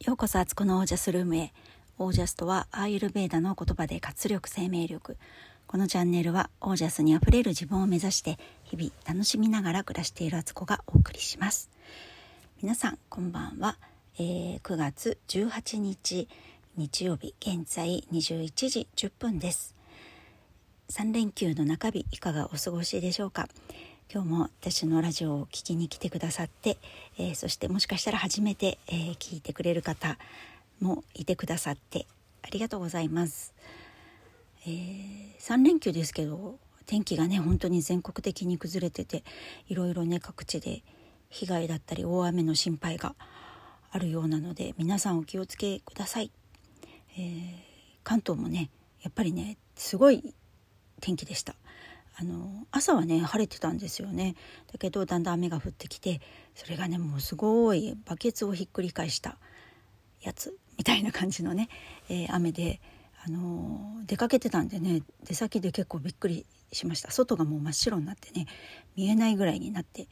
ようこそあつこのオージャスルームへ。オージャスとはアーユルベーダの言葉で活力生命力。このチャンネルはオージャスにあふれる自分を目指して日々楽しみながら暮らしているあつこがお送りします。皆さんこんばんは、えー、9月18日日曜日現在21時10分です。3連休の中日いかがお過ごしでしょうか？今日も私のラジオを聴きに来てくださって、えー、そしてもしかしたら初めて、えー、聞いてくれる方もいてくださってありがとうございます、えー、3連休ですけど天気がね本当に全国的に崩れてていろいろね各地で被害だったり大雨の心配があるようなので皆さんお気をつけください、えー、関東もねやっぱりねすごい天気でした。あの朝はね晴れてたんですよねだけどだんだん雨が降ってきてそれがねもうすごいバケツをひっくり返したやつみたいな感じのね、えー、雨で、あの出かけてたんでね出先で結構びっくりしました外がもう真っ白になってね見えないぐらいになって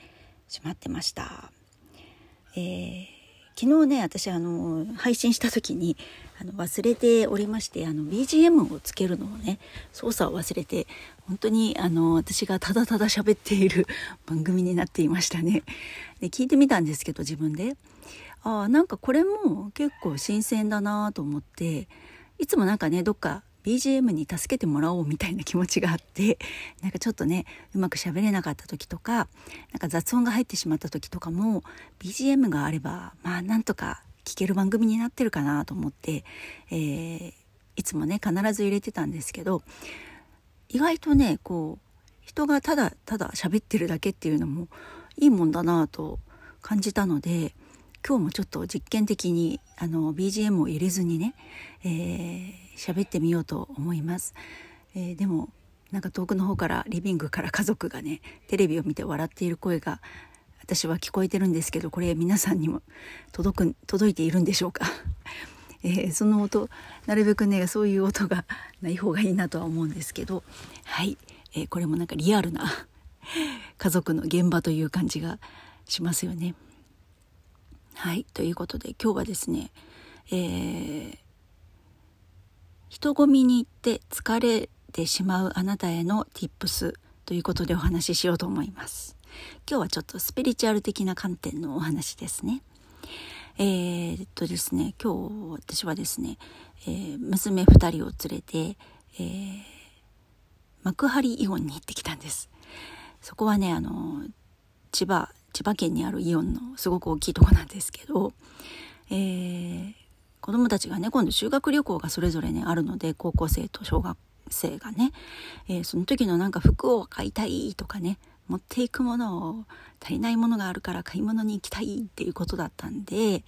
しまってました。えー昨日ね私あの配信した時にあの忘れておりましてあの BGM をつけるのをね操作を忘れて本当にあの私がただただ喋っている 番組になっていましたね。で聞いてみたんですけど自分でああなんかこれも結構新鮮だなと思っていつもなんかねどっか BGM に助けてもらおうみたいな気持ちがあって なんかちょっとねうまく喋れなかった時とかなんか雑音が入ってしまった時とかも BGM があればまあなんとか聞ける番組になってるかなと思って、えー、いつもね必ず入れてたんですけど意外とねこう人がただただ喋ってるだけっていうのもいいもんだなと感じたので今日もちょっと実験的にあの BGM を入れずにね、えー、ってみようと思います、えー、でもなんか遠くの方からリビングから家族がねテレビを見て笑っている声が私は聞こえてるんですけどこれ皆さんにも届く届いているんでしょうか、えー、その音なるべくねそういう音がない方がいいなとは思うんですけどはい、えー、これもなんかリアルな家族の現場という感じがしますよね。はいということで今日はですね、えー、人混みに行って疲れてしまうあなたへの tips ということでお話ししようと思います。今日はちょっとスピリチュアル的な観点のお話ですね。えー、っとですね今日私はですね、えー、娘2人を連れて、えー、幕張イオンに行ってきたんです。そこはねあの千葉千葉県にあるイオンのすごく大きいとこなんですけど、えー、子供たちがね今度修学旅行がそれぞれねあるので高校生と小学生がね、えー、その時のなんか服を買いたいとかね持っていくものを足りないものがあるから買い物に行きたいっていうことだったんで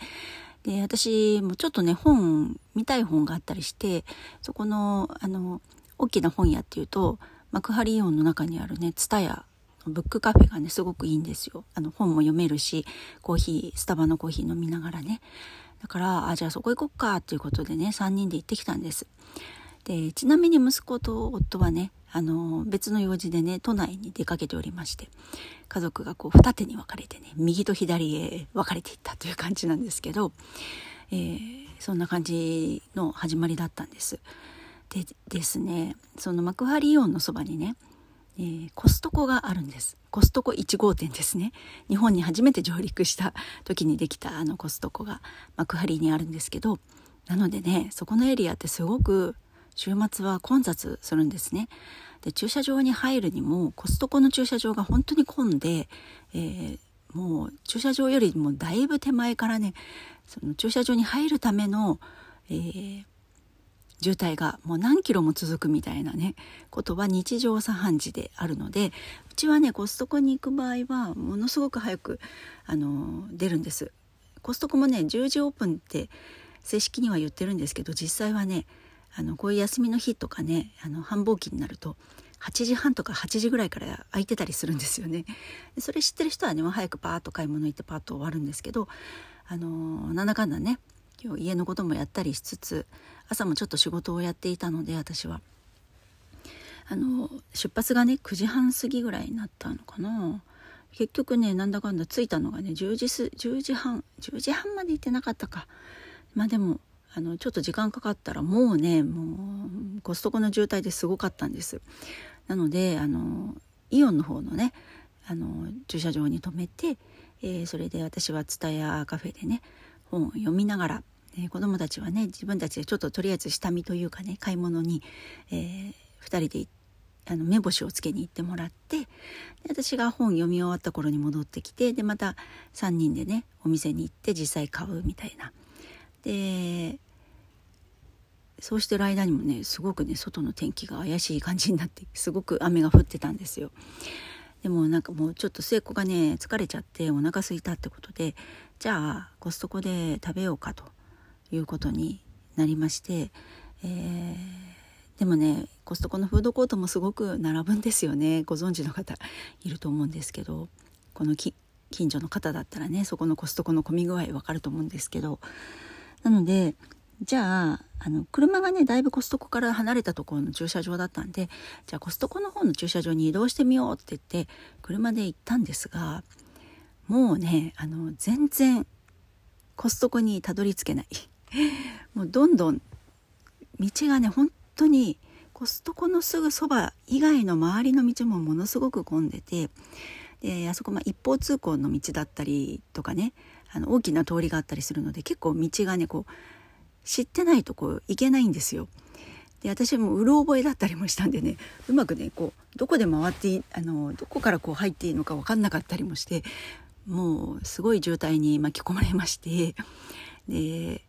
で私もちょっとね本見たい本があったりしてそこのあの大きな本屋っていうと幕張イオンの中にあるね蔦屋ブックカフェがねすごくいいんですよ。あの本も読めるしコーヒースタバのコーヒー飲みながらね。だからあじゃあそこ行こっかっていうことでね3人で行ってきたんです。でちなみに息子と夫はねあの別の用事でね都内に出かけておりまして家族がこう二手に分かれてね右と左へ分かれていったという感じなんですけど、えー、そんな感じの始まりだったんです。でですねその幕張イオンのそばにねえー、コストコがあるんです。コストコ1号店ですね。日本に初めて上陸した時にできたあのコストコが幕張にあるんですけどなのでねそこのエリアってすごく週末は混雑するんですね。で駐車場に入るにもコストコの駐車場が本当に混んで、えー、もう駐車場よりもだいぶ手前からねその駐車場に入るための、えー渋滞がもう何キロも続くみたいなねことは日常茶飯事であるのでうちはねコストコに行く場合はものすごく早くあの出るんです。コストコもね10時オープンって正式には言ってるんですけど実際はねあのこういう休みの日とかねあの繁忙期になると8時半とか8時ぐらいから空いてたりするんですよね。それ知ってる人はね早くパーッと買い物行ってパーッと終わるんですけどあのなんだかんだね今日家のこともやったりしつつ朝もちょっと仕事をやっていたので私は。あの出発がね9時半過ぎぐらいになったのかな。結局ねなんだかんだ着いたのがね10時す10時半10時半まで行ってなかったか。まあでもあのちょっと時間かかったらもうねもうコストコの渋滞ですごかったんです。なのであのイオンの方のねあの駐車場に停めて、えー、それで私は蔦屋カフェでね本を読みながら、えー、子どもたちはね自分たちでちょっととりあえず下見というかね買い物に、えー、2人であの目星をつけに行ってもらってで私が本読み終わった頃に戻ってきてでまた3人でねお店に行って実際買うみたいな。でそうしてる間にもねすごくね外の天気が怪しい感じになってすごく雨が降ってたんですよ。でもなんかもうちょっと末っ子がね疲れちゃってお腹空いたってことでじゃあコストコで食べようかということになりまして、えー、でもねコストコのフードコートもすごく並ぶんですよね。ご存知の方いると思うんですけどこの近所の方だったらねそこのコストコの混み具合わかると思うんですけどなのでじゃああの車がねだいぶコストコから離れたところの駐車場だったんでじゃあコストコの方の駐車場に移動してみようって言って車で行ったんですがもうねあの全然コストコにたどり着けない。もうどんどん道がね本当にコストコのすぐそば以外の周りの道もものすごく混んでてであそこま一方通行の道だったりとかねあの大きな通りがあったりするので結構道がねこう知ってないとこう行けないんですよ。で私もうろ覚えだったりもしたんでねうまくねこうどこで回ってあのどこからこう入っていいのか分かんなかったりもしてもうすごい渋滞に巻き込まれましてで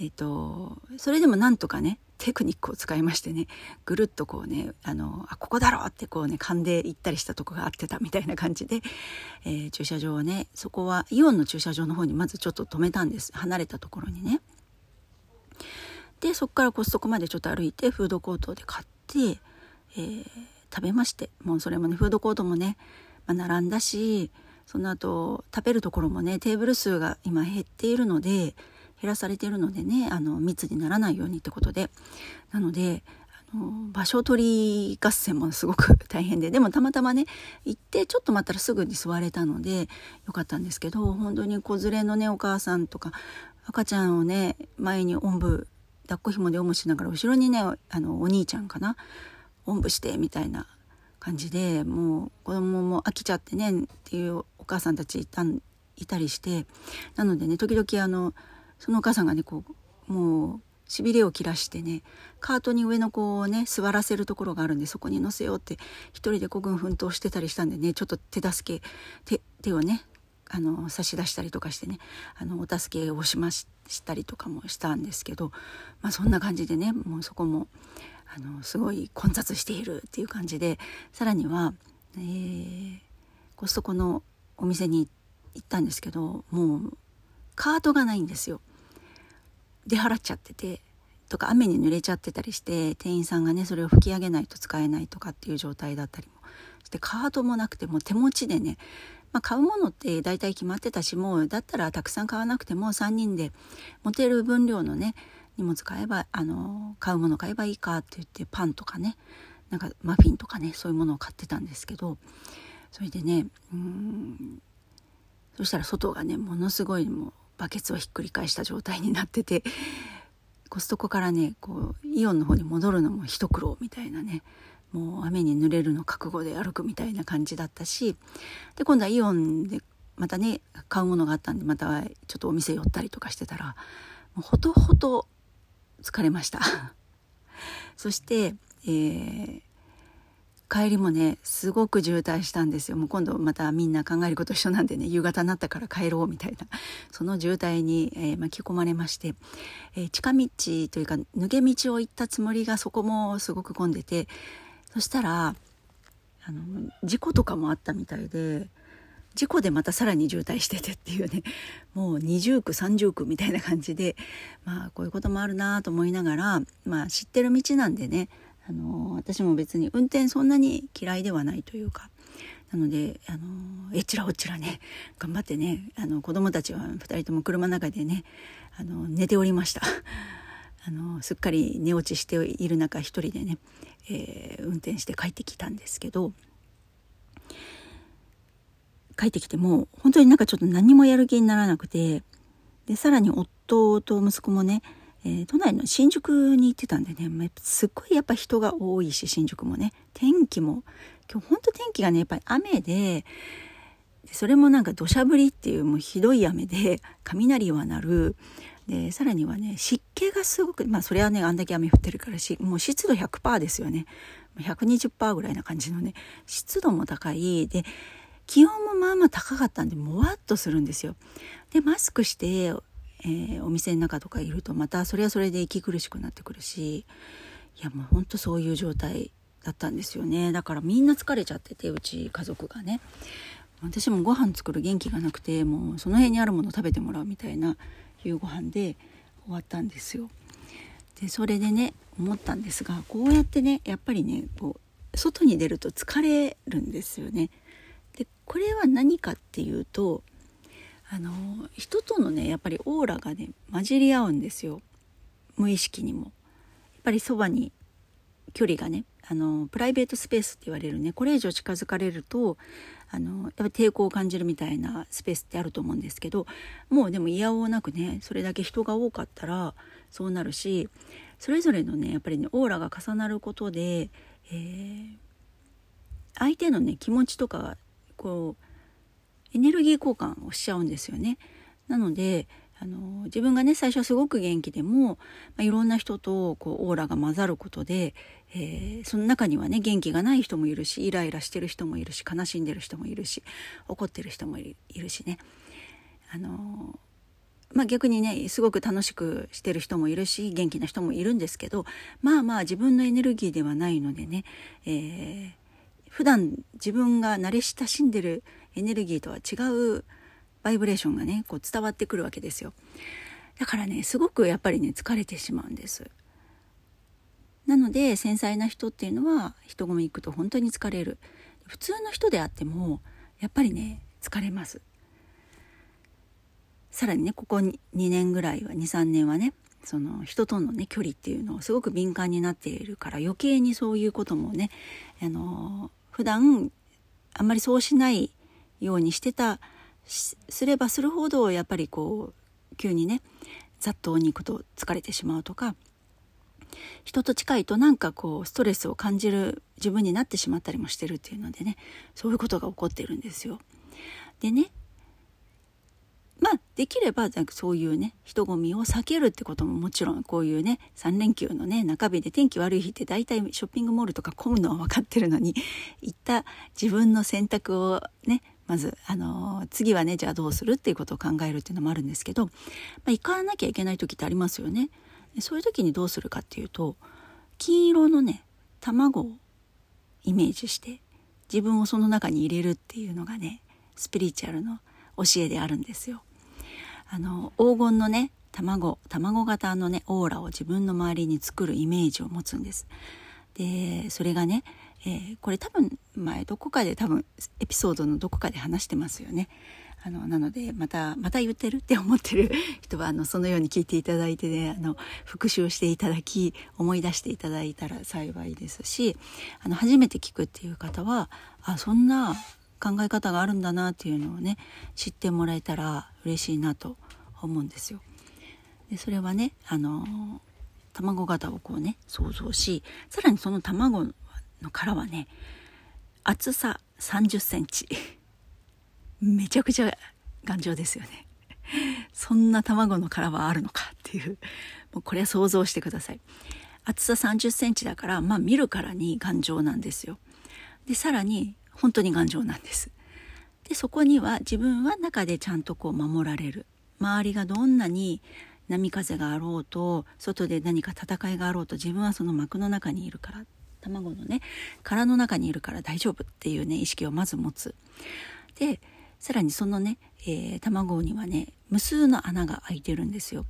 えっ、ー、とそれでもなんとかねテクニックを使いましてねぐるっとこうねあのあここだろうってこうね勘で行ったりしたとこがあってたみたいな感じで、えー、駐車場はねそこはイオンの駐車場の方にまずちょっと止めたんです離れたところにね。でそこからコストコまでちょっと歩いてフードコートで買って、えー、食べましてもうそれもねフードコートもね、まあ、並んだしその後食べるところもねテーブル数が今減っているので減らされてるのでねあの密にならないようにってことで。なのであの場所取り合戦もすごく大変で。でもたまたまね行ってちょっと待ったらすぐに座れたのでよかったんですけど本当に子連れのねお母さんとか赤ちゃんをね前におんぶ抱っこ紐でおむしながら後ろにねあのお兄ちゃんかなおんぶしてみたいな感じでもう子供も飽きちゃってねっていうお母さんたちいたいたりして。なのでね時々あのそのお母さんがねこうもうしびれを切らしてねカートに上の子をね座らせるところがあるんでそこに乗せようって一人で孤軍奮闘してたりしたんでねちょっと手助け手手をねあの差し出したりとかしてねあのお助けをしましたりとかもしたんですけど、まあ、そんな感じでねもうそこもあのすごい混雑しているっていう感じでさらには、えー、コストコのお店に行ったんですけどもうカートがないんですよ。出払っちゃっててとか雨に濡れちゃってたりして店員さんがねそれを拭き上げないと使えないとかっていう状態だったりもしてカートもなくても手持ちでねまあ、買うものって大体決まってたしもうだったらたくさん買わなくても3人で持てる分量のね荷物買えばあの買うもの買えばいいかって言ってパンとかねなんかマフィンとかねそういうものを買ってたんですけどそれでねうんそしたら外がねものすごいもうバケツをひっくり返した状態になっててコストコからねこうイオンの方に戻るのも一苦労みたいなねもう雨に濡れるの覚悟で歩くみたいな感じだったしで今度はイオンでまたね買うものがあったんでまたちょっとお店寄ったりとかしてたらもうほとほと疲れました。そして、えー、帰りもねすごく渋滞したんですよ。もう今度またみんな考えること一緒なんでね夕方になったから帰ろうみたいな。その渋滞に、えー、巻き込まれまして、えー、近道というか抜け道を行ったつもりがそこもすごく混んでてそしたらあの事故とかもあったみたいで事故でまたさらに渋滞しててっていうねもう二重苦三重苦みたいな感じでまあこういうこともあるなと思いながら、まあ、知ってる道なんでねあの私も別に運転そんなに嫌いではないというかなのであのえちらおちらね頑張ってねあの子供たちは2人とも車の中でねあの寝ておりました。あのすっかり寝落ちしている中一人でね、えー、運転して帰ってきたんですけど帰ってきても本当になんかちょっと何もやる気にならなくてでさらに夫と息子もね、えー、都内の新宿に行ってたんでねすっごいやっぱ人が多いし新宿もね。天気も今日ほんと天気がねやっぱり雨でそれもなんか土砂降りっていうもうひどい雨で雷は鳴る。でさらにはね湿気がすごくまあそれはねあんだけ雨降ってるからしもう湿度100%ですよね。120%ぐらいな感じのね湿度も高い。で気温もまあまあ高かったんでもわっとするんですよ。でマスクして、えー、お店の中とかいるとまたそれはそれで息苦しくなってくるしいやもうほんとそういう状態だったんですよねだからみんな疲れちゃっててうち家族がね私もご飯作る元気がなくてもうその辺にあるもの食べてもらうみたいな夕ご飯で終わったんですよ。でそれでね思ったんですがこうやってねやっぱりねこう外に出ると疲れるんですよね。でこれは何かっていうとあの人とのねやっぱりオーラがね混じり合うんですよ無意識にも。やっぱりそばに距離がねあのプライベートスペースって言われるねこれ以上近づかれるとあのやっぱ抵抗を感じるみたいなスペースってあると思うんですけどもうでもいやおうなくねそれだけ人が多かったらそうなるしそれぞれのねやっぱりねオーラが重なることで、えー、相手のね気持ちとかこうエネルギー交換をしちゃうんですよね。なのであの自分がね最初はすごく元気でも、まあ、いろんな人とこうオーラが混ざることで、えー、その中にはね元気がない人もいるしイライラしてる人もいるし悲しんでる人もいるし怒ってる人もいるしねあのまあ、逆にねすごく楽しくしてる人もいるし元気な人もいるんですけどまあまあ自分のエネルギーではないのでね、えー、普段自分が慣れ親しんでるエネルギーとは違うバイブレーションがねこう伝わってくるわけですよ。だからねすごくやっぱりね疲れてしまうんです。なので繊細な人っていうのは人混み行くと本当に疲れる。普通の人であってもやっぱりね疲れます。さらにねここ2年ぐらいは23年はねその人とのね距離っていうのをすごく敏感になっているから余計にそういうこともねあの普段あんまりそうしないようにしてたすればするほどやっぱりこう急にね雑踏に行くと疲れてしまうとか人と近いとなんかこうストレスを感じる自分になってしまったりもしてるっていうのでねそういうことが起こってるんですよ。でねまあできればそういうね人混みを避けるってことももちろんこういうね3連休のね中日で天気悪い日って大体ショッピングモールとか混むのは分かってるのに行った自分の選択をねまず、あの、次はねじゃあどうするっていうことを考えるっていうのもあるんですけど、まあ、行かなきゃいけない時ってありますよね。そういう時にどうするかっていうと金色のね卵をイメージして自分をその中に入れるっていうのがねスピリチュアルの教えであるんですよ。あの黄金のね卵卵型のねオーラを自分の周りに作るイメージを持つんです。でそれがね、えー、これ多分前どこかで多分エピソードのどこかで話してますよね。あのなのでまたまた言ってるって思ってる人はあのそのように聞いていただいてねあの復習していただき思い出していただいたら幸いですしあの初めて聞くっていう方はあそんな考え方があるんだなっていうのをね知ってもらえたら嬉しいなと思うんですよ。でそれはねあの卵型をこうね想像しさらにその卵の殻はね厚さ30センチめちゃくちゃ頑丈ですよね。そんな卵の殻はあるのかっていうもうこれは想像してください。厚さ30センチだからまあ見るからに頑丈なんですよ。でさらに本当に頑丈なんです。でそこには自分は中でちゃんとこう守られる周りがどんなに波風があろうと外で何か戦いがあろうと自分はその膜の中にいるから卵のね殻の中にいるから大丈夫っていうね意識をまず持つ。でさらにそのね、えー、卵にはね無数の穴が開いてるんですよ。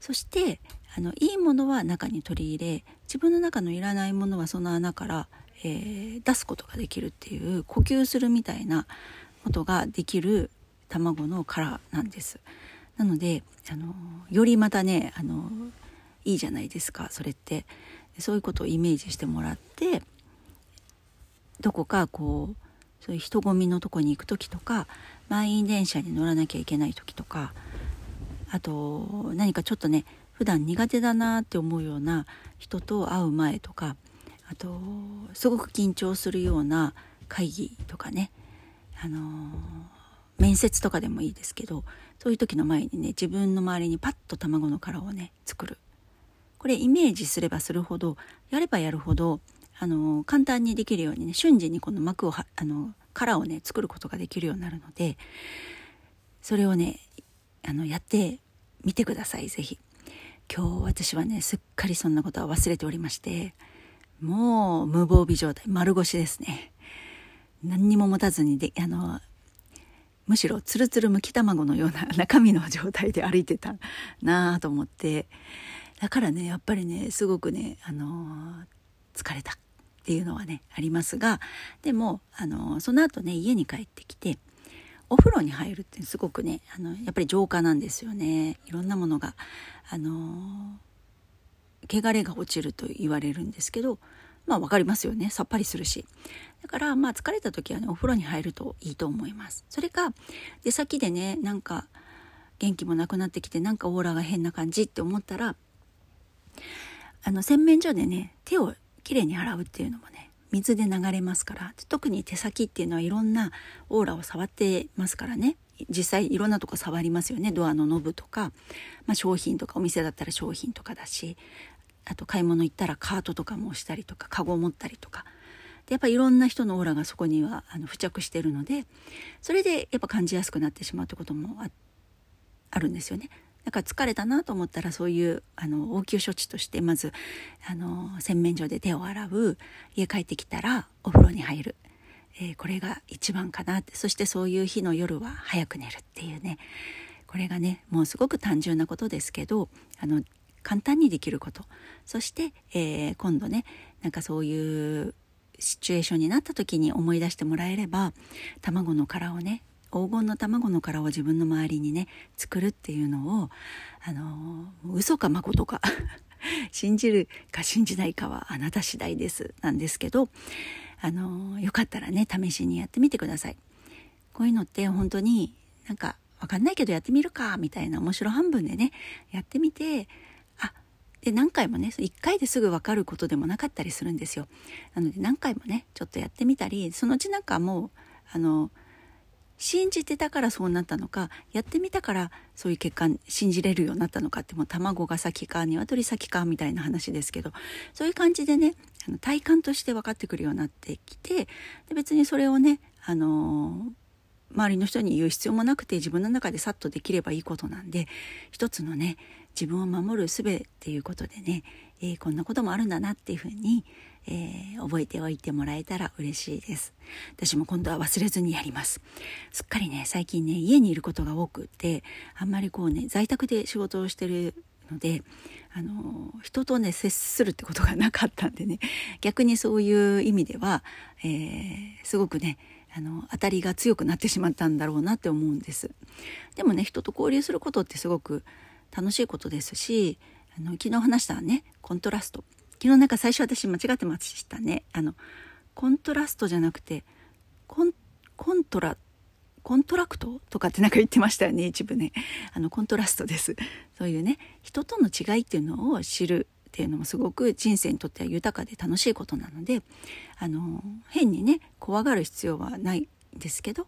そしてあのいいものは中に取り入れ自分の中のいらないものはその穴から、えー、出すことができるっていう呼吸するみたいなことができる卵の殻なんです。なのであのよりまたねあのいいじゃないですかそれってそういうことをイメージしてもらってどこかこうそういう人混みのとこに行く時とか満員電車に乗らなきゃいけない時とかあと何かちょっとね普段苦手だなって思うような人と会う前とかあとすごく緊張するような会議とかねあの面接とかでもいいですけどそういう時の前にね自分の周りにパッと卵の殻をね作る。これイメージすればするほどやればやるほどあの簡単にできるようにね瞬時にこの膜をあの殻をね作ることができるようになるのでそれをねあのやってみてください是非今日私はねすっかりそんなことは忘れておりましてもう無防備状態丸腰ですね。何にも持たずにであのむしろツルツルむき卵のような中身の状態で歩いてたなあと思ってだからねやっぱりねすごくねあの疲れたっていうのはねありますがでもあのその後ね家に帰ってきてお風呂に入るってすごくねあのやっぱり浄化なんですよね。いろんなものがあの汚れが落ちると言われるんですけどまあ分かりますよね。さっぱりするし。だからまあ疲れた時はねお風呂に入るといいと思います。それか出先でねなんか元気もなくなってきてなんかオーラが変な感じって思ったらあの洗面所でね手をきれいに洗うっていうのもね水で流れますから特に手先っていうのはいろんなオーラを触ってますからね。実際いろんなとこ触りますよね。ドアのノブとか、まあ、商品とかお店だったら商品とかだしあと買い物行ったらカートとかも押したりとかカゴを持ったりとか。でやっぱいろんな人のオーラがそこにはあの付着してるのでそれでやっぱ感じやすくなってしまうってこともあるんですよね。だか疲れたなと思ったらそういうあの応急処置としてまずあの洗面所で手を洗う。家帰ってきたらお風呂に入る、えー、これが一番かなって。そしてそういう日の夜は早く寝るっていうね。これがねもうすごく単純なことですけどあの簡単にできること。そして、えー、今度ねなんかそういうシチュエーションになった時に思い出してもらえれば卵の殻をね黄金の卵の殻を自分の周りにね作るっていうのをあの嘘かまことか 信じるか信じないかはあなた次第です。なんですけどあのよかったらね試しにやってみてください。こういうのって本当になんかわかんないけどやってみるかみたいな面白半分でねやってみてあで何回もね1回ですぐ分かることでもなかったりするんですよ。なので何回もねちょっとやってみたりそのうちなんかもうあの信じてたからそうなったのかやってみたからそういう結果信じれるようになったのかってもう卵が先か鶏先かみたいな話ですけどそういう感じでねあの体感として分かってくるようになってきてで別にそれをねあの周りの人に言う必要もなくて自分の中でさっとできればいいことなんで一つのね自分を守る術っていうことでね、えー、こんなこともあるんだなっていうふうに、えー、覚えておいてもらえたら嬉しいです。私も今度は忘れずにやります。すっかりね最近ね家にいることが多くってあんまりこうね在宅で仕事をしてるのであの人とね接するってことがなかったんでね逆にそういう意味では、えー、すごくねあの当たりが強くなってしまったんだろうなって思うんです。でもね人と交流することってすごく楽しいことですしあの昨日話したねコントラスト。昨日なんか最初私間違ってましたね。あのコントラストじゃなくてコンコントラコントラクトとかってなんか言ってましたよね一部ね。あのコントラストです。そういうね人との違いっていうのを知るっていうのもすごく人生にとっては豊かで楽しいことなのであの変にね怖がる必要はないんですけど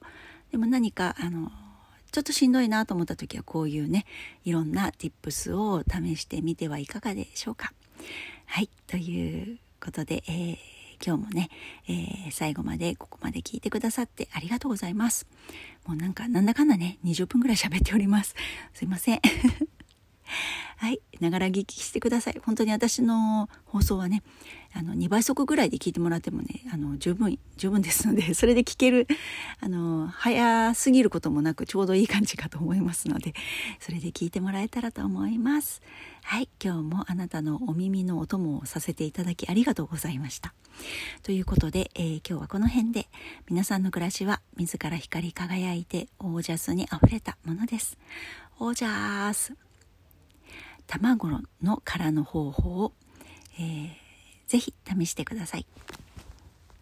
でも何かあのちょっとしんどいなと思った時はこういうねいろんな tips を試してみてはいかがでしょうか。はいということで、えー、今日もね、えー、最後までここまで聞いてくださってありがとうございます。もうなんかなんだかんだね20分ぐらい喋っております。すいません。ながら聞きしてください。本当に私の放送はね、あの、2倍速ぐらいで聞いてもらってもね、あの、十分、十分ですので、それで聞ける、あの、早すぎることもなく、ちょうどいい感じかと思いますので、それで聞いてもらえたらと思います。はい。今日もあなたのお耳のお供をさせていただきありがとうございました。ということで、えー、今日はこの辺で、皆さんの暮らしは自ら光り輝いて、オージャスに溢れたものです。オージャース。卵の殻の方法を、えー、ぜひ試してください。